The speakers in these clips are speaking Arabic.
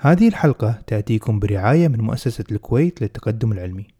هذه الحلقة تأتيكم برعاية من مؤسسة الكويت للتقدم العلمي.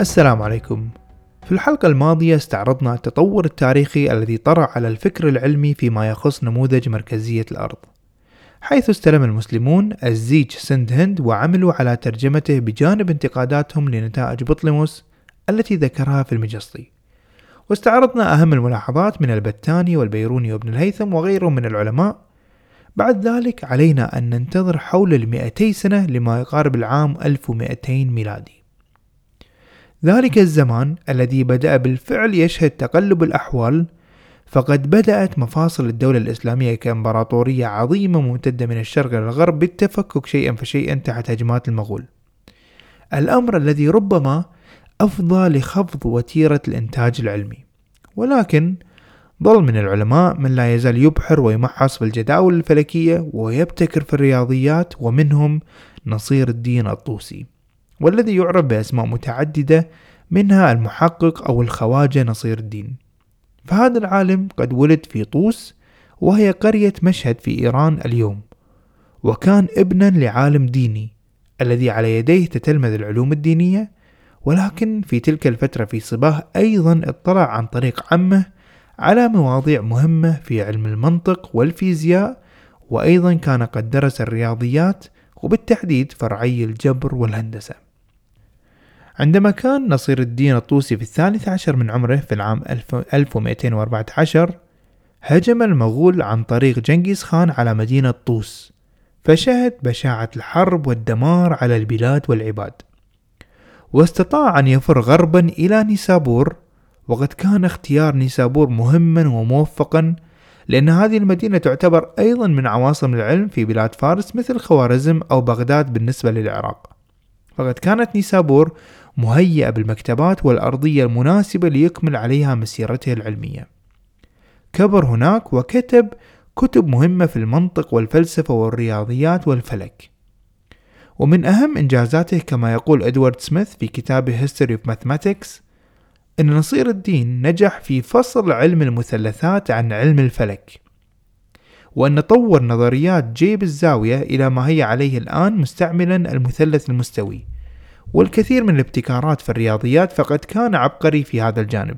السلام عليكم. في الحلقة الماضية استعرضنا التطور التاريخي الذي طرأ على الفكر العلمي فيما يخص نموذج مركزية الأرض حيث استلم المسلمون الزيج سند هند وعملوا على ترجمته بجانب انتقاداتهم لنتائج بطليموس التي ذكرها في المجسطي واستعرضنا أهم الملاحظات من البتاني والبيروني وابن الهيثم وغيرهم من العلماء. بعد ذلك علينا أن ننتظر حول المئتي سنة لما يقارب العام 1200 ميلادي. ذلك الزمان الذي بدأ بالفعل يشهد تقلب الأحوال فقد بدأت مفاصل الدولة الإسلامية كإمبراطورية عظيمة ممتدة من الشرق إلى الغرب بالتفكك شيئا فشيئا تحت هجمات المغول. الأمر الذي ربما أفضى لخفض وتيرة الإنتاج العلمي ولكن ظل من العلماء من لا يزال يبحر ويمحص في الجداول الفلكية ويبتكر في الرياضيات ومنهم نصير الدين الطوسي. والذي يعرف بأسماء متعددة منها المحقق أو الخواجة نصير الدين. فهذا العالم قد ولد في طوس وهي قرية مشهد في إيران اليوم وكان ابنا لعالم ديني الذي على يديه تتلمذ العلوم الدينية ولكن في تلك الفترة في صباه أيضا اطلع عن طريق عمه على مواضيع مهمة في علم المنطق والفيزياء وأيضا كان قد درس الرياضيات وبالتحديد فرعي الجبر والهندسة. عندما كان نصير الدين الطوسي في الثالث عشر من عمره في العام 1214 هجم المغول عن طريق جنكيز خان على مدينة طوس فشهد بشاعة الحرب والدمار على البلاد والعباد. واستطاع أن يفر غربا إلى نيسابور وقد كان اختيار نيسابور مهما وموفقا لأن هذه المدينة تعتبر أيضا من عواصم العلم في بلاد فارس مثل خوارزم أو بغداد بالنسبة للعراق. فقد كانت نيسابور مهيئة بالمكتبات والأرضية المناسبة ليكمل عليها مسيرته العلمية. كبر هناك وكتب كتب مهمة في المنطق والفلسفة والرياضيات والفلك. ومن أهم إنجازاته كما يقول إدوارد سميث في كتابه History of Mathematics أن نصير الدين نجح في فصل علم المثلثات عن علم الفلك. وأن طور نظريات جيب الزاوية إلى ما هي عليه الآن مستعملا المثلث المستوي. والكثير من الابتكارات في الرياضيات فقد كان عبقري في هذا الجانب.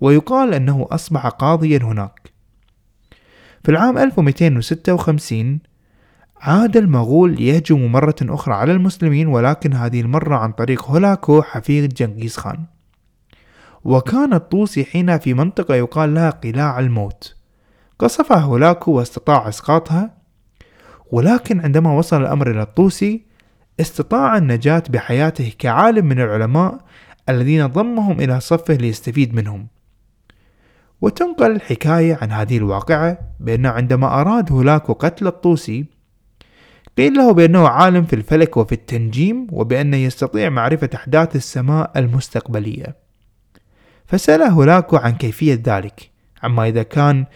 ويقال أنه أصبح قاضيا هناك. في العام 1256 عاد المغول ليهجموا مرة أخرى على المسلمين ولكن هذه المرة عن طريق هولاكو حفيد جنكيز خان. وكان الطوسي حين في منطقة يقال لها قلاع الموت. قصفها هولاكو واستطاع إسقاطها ولكن عندما وصل الأمر إلى الطوسي استطاع النجاة بحياته كعالم من العلماء الذين ضمهم إلى صفه ليستفيد منهم. وتنقل الحكاية عن هذه الواقعة بأنه عندما أراد هولاكو قتل الطوسي قيل له بأنه عالم في الفلك وفي التنجيم وبأنه يستطيع معرفة أحداث السماء المستقبلية. فسأل هولاكو عن كيفية ذلك عما إذا كان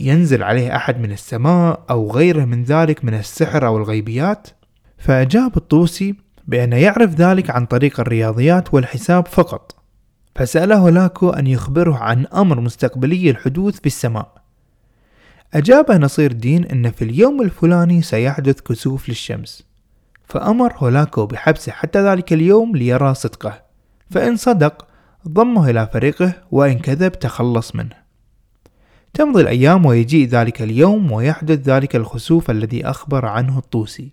ينزل عليه أحد من السماء أو غيره من ذلك من السحر أو الغيبيات؟ فأجاب الطوسي بأن يعرف ذلك عن طريق الرياضيات والحساب فقط. فسأله لاكو أن يخبره عن أمر مستقبلي الحدوث في السماء. أجاب نصير الدين أن في اليوم الفلاني سيحدث كسوف للشمس. فأمر هولاكو بحبسه حتى ذلك اليوم ليرى صدقه. فإن صدق ضمه إلى فريقه وإن كذب تخلص منه. تمضي الأيام ويجيء ذلك اليوم ويحدث ذلك الخسوف الذي أخبر عنه الطوسي.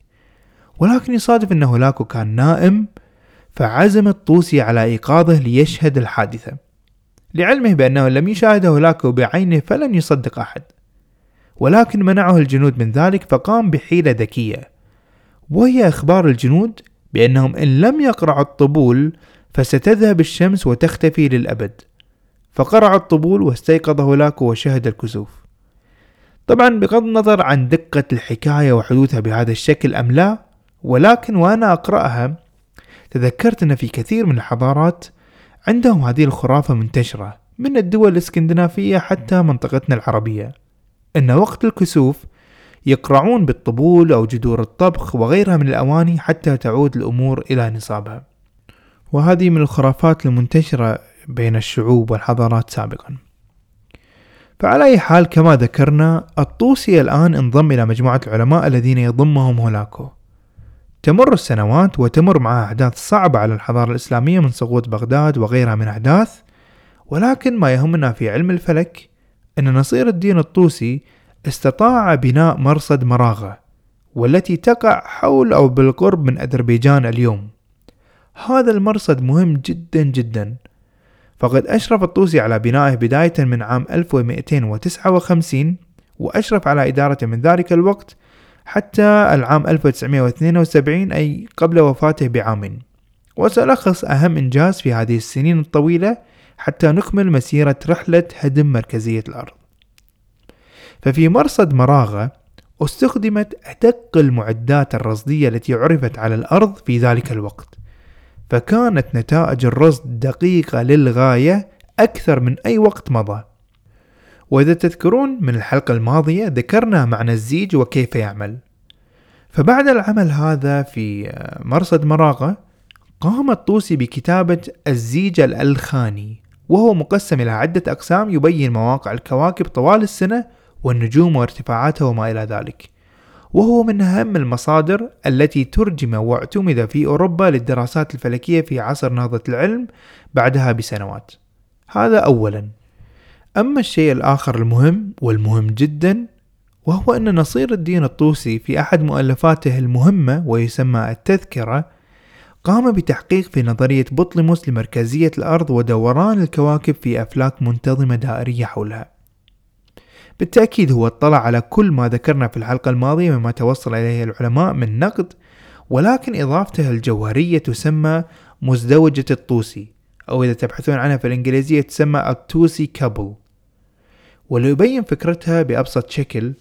ولكن يصادف أن هولاكو كان نائم فعزم الطوسي على إيقاظه ليشهد الحادثة. لعلمه بأنه لم يشاهد هولاكو بعينه فلن يصدق أحد. ولكن منعه الجنود من ذلك فقام بحيلة ذكية. وهي إخبار الجنود بأنهم إن لم يقرعوا الطبول فستذهب الشمس وتختفي للأبد. فقرع الطبول واستيقظ هولاكو وشهد الكسوف. طبعا بغض النظر عن دقة الحكاية وحدوثها بهذا الشكل أم لا ولكن وأنا أقرأها تذكرت أن في كثير من الحضارات عندهم هذه الخرافة منتشرة من الدول الإسكندنافية حتى منطقتنا العربية أن وقت الكسوف يقرعون بالطبول أو جذور الطبخ وغيرها من الأواني حتى تعود الأمور إلى نصابها. وهذه من الخرافات المنتشرة بين الشعوب والحضارات سابقا. فعلى أي حال كما ذكرنا الطوسي الآن انضم إلى مجموعة العلماء الذين يضمهم هولاكو. تمر السنوات وتمر معها أحداث صعبة على الحضارة الإسلامية من سقوط بغداد وغيرها من أحداث ولكن ما يهمنا في علم الفلك أن نصير الدين الطوسي استطاع بناء مرصد مراغة والتي تقع حول أو بالقرب من أذربيجان اليوم. هذا المرصد مهم جدا جدا فقد أشرف الطوسي على بنائه بداية من عام 1259 وأشرف على إدارته من ذلك الوقت حتى العام 1972 أي قبل وفاته بعام. وسألخص أهم إنجاز في هذه السنين الطويلة حتى نكمل مسيرة رحلة هدم مركزية الأرض. ففي مرصد مراغة استخدمت أدق المعدات الرصدية التي عرفت على الأرض في ذلك الوقت. فكانت نتائج الرصد دقيقة للغاية أكثر من أي وقت مضى. وإذا تذكرون من الحلقة الماضية ذكرنا معنى الزيج وكيف يعمل. فبعد العمل هذا في مرصد مراغة قام الطوسي بكتابة الزيج الألخاني وهو مقسم إلى عدة أقسام يبين مواقع الكواكب طوال السنة والنجوم وارتفاعاتها وما إلى ذلك. وهو من أهم المصادر التي ترجم واعتمد في أوروبا للدراسات الفلكية في عصر نهضة العلم بعدها بسنوات. هذا أولا. أما الشيء الآخر المهم والمهم جدا وهو أن نصير الدين الطوسي في أحد مؤلفاته المهمة ويسمى التذكرة قام بتحقيق في نظرية بطليموس لمركزية الأرض ودوران الكواكب في أفلاك منتظمة دائرية حولها. بالتأكيد هو اطلع على كل ما ذكرنا في الحلقة الماضية مما توصل إليه العلماء من نقد ولكن إضافته الجوهرية تسمى مزدوجة الطوسي أو إذا تبحثون عنها في الإنجليزية تسمى التوسي كابل. وليبين فكرتها بأبسط شكل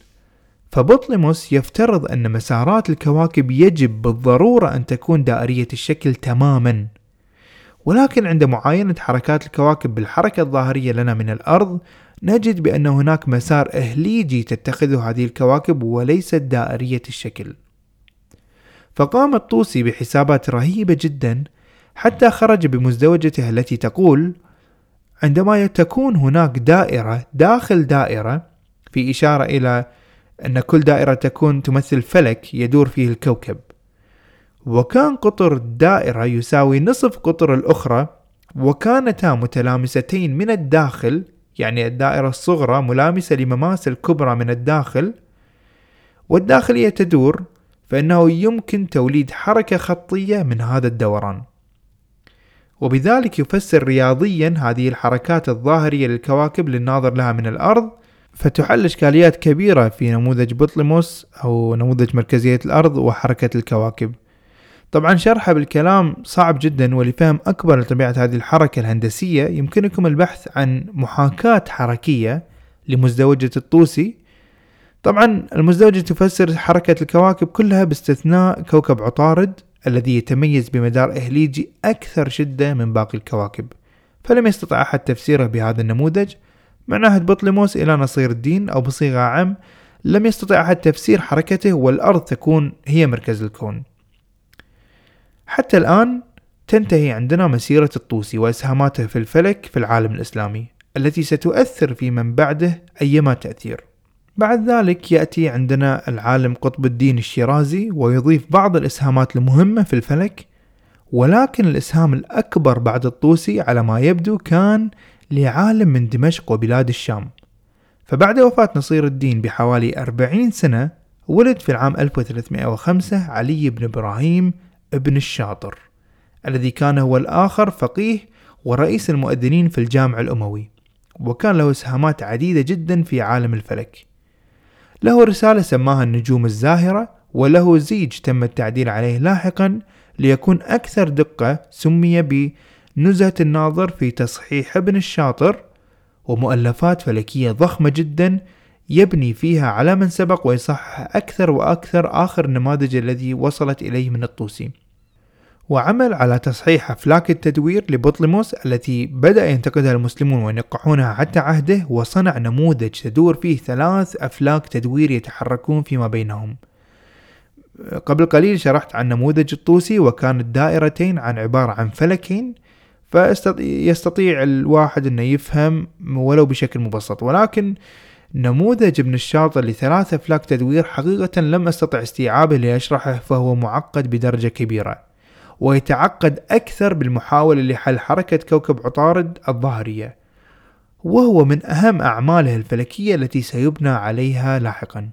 فبطليموس يفترض أن مسارات الكواكب يجب بالضرورة أن تكون دائرية الشكل تماما. ولكن عند معاينة حركات الكواكب بالحركة الظاهرية لنا من الأرض نجد بأن هناك مسار إهليجي تتخذه هذه الكواكب وليست دائرية الشكل. فقام الطوسي بحسابات رهيبة جدا حتى خرج بمزدوجته التي تقول عندما تكون هناك دائرة داخل دائرة في إشارة إلى أن كل دائرة تكون تمثل فلك يدور فيه الكوكب. وكان قطر الدائرة يساوي نصف قطر الأخرى وكانتا متلامستين من الداخل يعني الدائرة الصغرى ملامسة لمماس الكبرى من الداخل والداخلية تدور فإنه يمكن توليد حركة خطية من هذا الدوران. وبذلك يفسر رياضيا هذه الحركات الظاهرية للكواكب للناظر لها من الأرض فتحل إشكاليات كبيرة في نموذج بطليموس أو نموذج مركزية الأرض وحركة الكواكب. طبعا شرحه بالكلام صعب جدا ولفهم أكبر لطبيعة هذه الحركة الهندسية. يمكنكم البحث عن محاكاة حركية لمزدوجة الطوسي. طبعا المزدوجة تفسر حركة الكواكب كلها باستثناء كوكب عطارد الذي يتميز بمدار إهليجي أكثر شدة من باقي الكواكب فلم يستطع أحد تفسيره بهذا النموذج. من عهد بطليموس إلى نصير الدين أو بصيغة عام لم يستطع أحد تفسير حركته والأرض تكون هي مركز الكون. حتى الآن تنتهي عندنا مسيرة الطوسي وإسهاماته في الفلك في العالم الإسلامي التي ستؤثر في من بعده أيما تأثير. بعد ذلك يأتي عندنا العالم قطب الدين الشيرازي ويضيف بعض الإسهامات المهمة في الفلك ولكن الإسهام الأكبر بعد الطوسي على ما يبدو كان لعالم من دمشق وبلاد الشام. فبعد وفاة نصير الدين بحوالي أربعين سنة ولد في العام 1305 علي بن إبراهيم ابن الشاطر الذي كان هو الآخر فقيه ورئيس المؤذنين في الجامع الأموي وكان له إسهامات عديدة جدا في عالم الفلك. له رسالة سماها النجوم الزاهرة وله زيج تم التعديل عليه لاحقا ليكون أكثر دقة سمي بنزهة الناظر في تصحيح ابن الشاطر ومؤلفات فلكية ضخمة جدا يبني فيها على من سبق ويصحح أكثر وأكثر آخر النماذج الذي وصلت إليه من الطوسي. وعمل على تصحيح أفلاك التدوير لبطليموس التي بدأ ينتقدها المسلمون وينقحونها حتى عهده وصنع نموذج تدور فيه ثلاث أفلاك تدوير يتحركون فيما بينهم. قبل قليل شرحت عن نموذج الطوسي وكانت دائرتين عن عبارة عن فلكين فيستطيع الواحد انه يفهم ولو بشكل مبسط. ولكن نموذج ابن الشاطر لثلاث افلاك تدوير حقيقة لم أستطع استيعابه لاشرحه فهو معقد بدرجة كبيرة ويتعقد أكثر بالمحاولة لحل حركة كوكب عطارد الظاهرية وهو من أهم أعماله الفلكية التي سيبنى عليها لاحقا.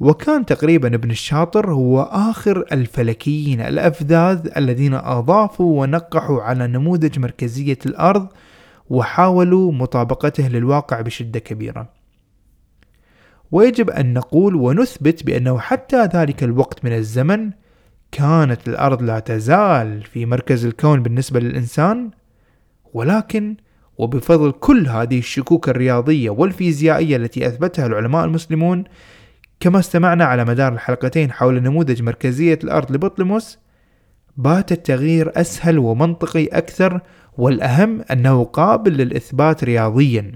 وكان تقريبا ابن الشاطر هو آخر الفلكيين الأفذاذ الذين أضافوا ونقحوا على نموذج مركزية الأرض وحاولوا مطابقته للواقع بشدة كبيرة. ويجب أن نقول ونثبت بأنه حتى ذلك الوقت من الزمن كانت الأرض لا تزال في مركز الكون بالنسبة للإنسان ولكن وبفضل كل هذه الشكوك الرياضية والفيزيائية التي أثبتها العلماء المسلمون كما استمعنا على مدار الحلقتين حول نموذج مركزية الأرض لبطليموس بات التغيير أسهل ومنطقي أكثر والأهم أنه قابل للإثبات رياضيا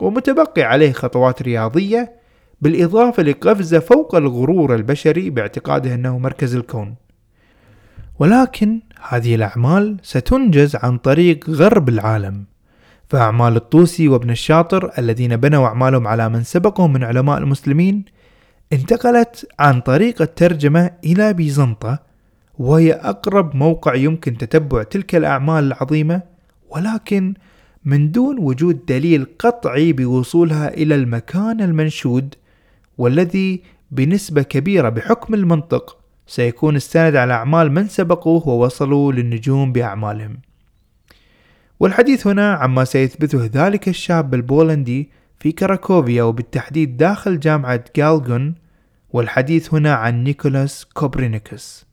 ومتبقي عليه خطوات رياضية بالإضافة لقفزة فوق الغرور البشري باعتقاده أنه مركز الكون. ولكن هذه الأعمال ستنجز عن طريق غرب العالم فأعمال الطوسي وابن الشاطر الذين بنوا أعمالهم على من سبقهم من علماء المسلمين انتقلت عن طريق الترجمة إلى بيزنطة وهي أقرب موقع يمكن تتبع تلك الأعمال العظيمة ولكن من دون وجود دليل قطعي بوصولها إلى المكان المنشود والذي بنسبة كبيرة بحكم المنطق سيكون استند على أعمال من سبقوه ووصلوا للنجوم بأعمالهم. والحديث هنا عما سيثبته ذلك الشاب البولندي في كراكوفيا وبالتحديد داخل جامعة جاغيلون والحديث هنا عن نيكولاس كوبرينيكوس.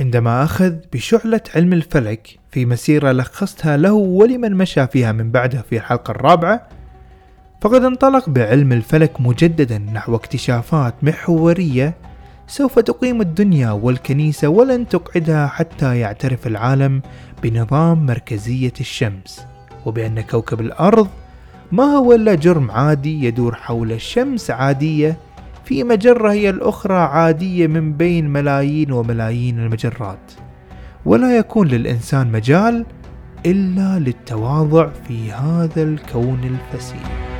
عندما أخذ بشعلة علم الفلك في مسيرة لخصتها له ولمن مشى فيها من بعده في الحلقة الرابعة فقد انطلق بعلم الفلك مجددا نحو اكتشافات محورية سوف تقيم الدنيا والكنيسة ولن تقعدها حتى يعترف العالم بنظام مركزية الشمس وبأن كوكب الأرض ما هو إلا جرم عادي يدور حول الشمس عادية في مجرة هي الأخرى عادية من بين ملايين وملايين المجرات. ولا يكون للإنسان مجال إلا للتواضع في هذا الكون الفسيح.